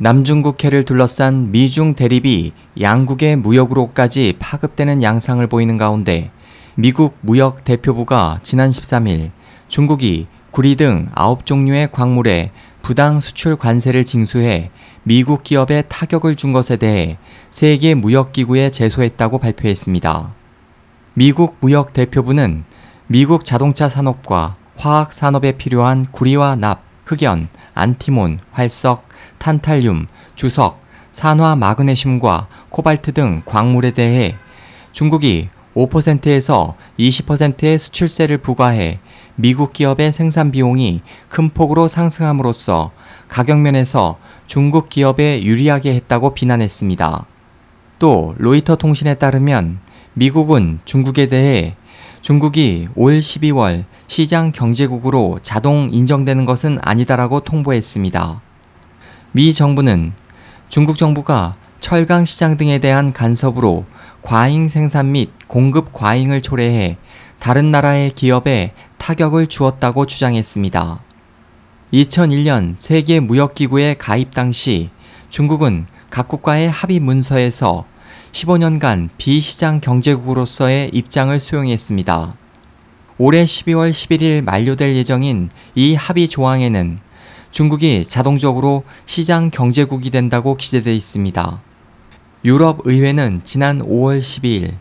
남중국해를 둘러싼 미중 대립이 양국의 무역으로까지 파급되는 양상을 보이는 가운데 미국 무역 대표부가 지난 13일 중국이 구리 등 9종류의 광물에 부당 수출 관세를 징수해 미국 기업에 타격을 준 것에 대해 세계 무역기구에 제소했다고 발표했습니다. 미국 무역 대표부는 미국 자동차 산업과 화학 산업에 필요한 구리와 납, 흑연, 안티몬, 활석, 탄탈륨, 주석, 산화 마그네슘과 코발트 등 광물에 대해 중국이 5%에서 20%의 수출세를 부과해 미국 기업의 생산 비용이 큰 폭으로 상승함으로써 가격 면에서 중국 기업에 유리하게 했다고 비난했습니다. 또 로이터 통신에 따르면 미국은 중국에 대해 중국이 올 12월 시장 경제국으로 자동 인정되는 것은 아니다라고 통보했습니다. 미 정부는 중국 정부가 철강 시장 등에 대한 간섭으로 과잉 생산 및 공급 과잉을 초래해 다른 나라의 기업에 타격을 주었다고 주장했습니다. 2001년 세계 무역기구에 가입 당시 중국은 각국과의 합의 문서에서 15년간 비시장 경제국으로서의 입장을 수용했습니다. 올해 12월 11일 만료될 예정인 이 합의 조항에는 중국이 자동적으로 시장 경제국이 된다고 기재되어 있습니다. 유럽 의회는 지난 5월 12일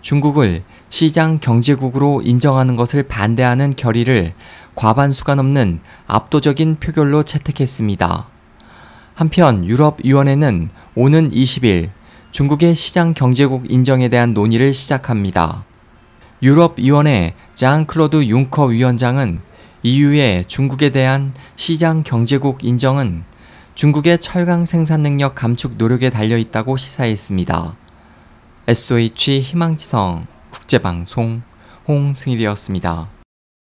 중국을 시장 경제국으로 인정하는 것을 반대하는 결의를 과반수가 넘는 압도적인 표결로 채택했습니다. 한편 유럽위원회는 오는 20일 중국의 시장 경제국 인정에 대한 논의를 시작합니다. 유럽위원회 장 클로드 융커 위원장은 EU의 중국에 대한 시장 경제국 인정은 중국의 철강 생산 능력 감축 노력에 달려 있다고 시사했습니다. SOH 희망지성 국제방송 홍승일이었습니다.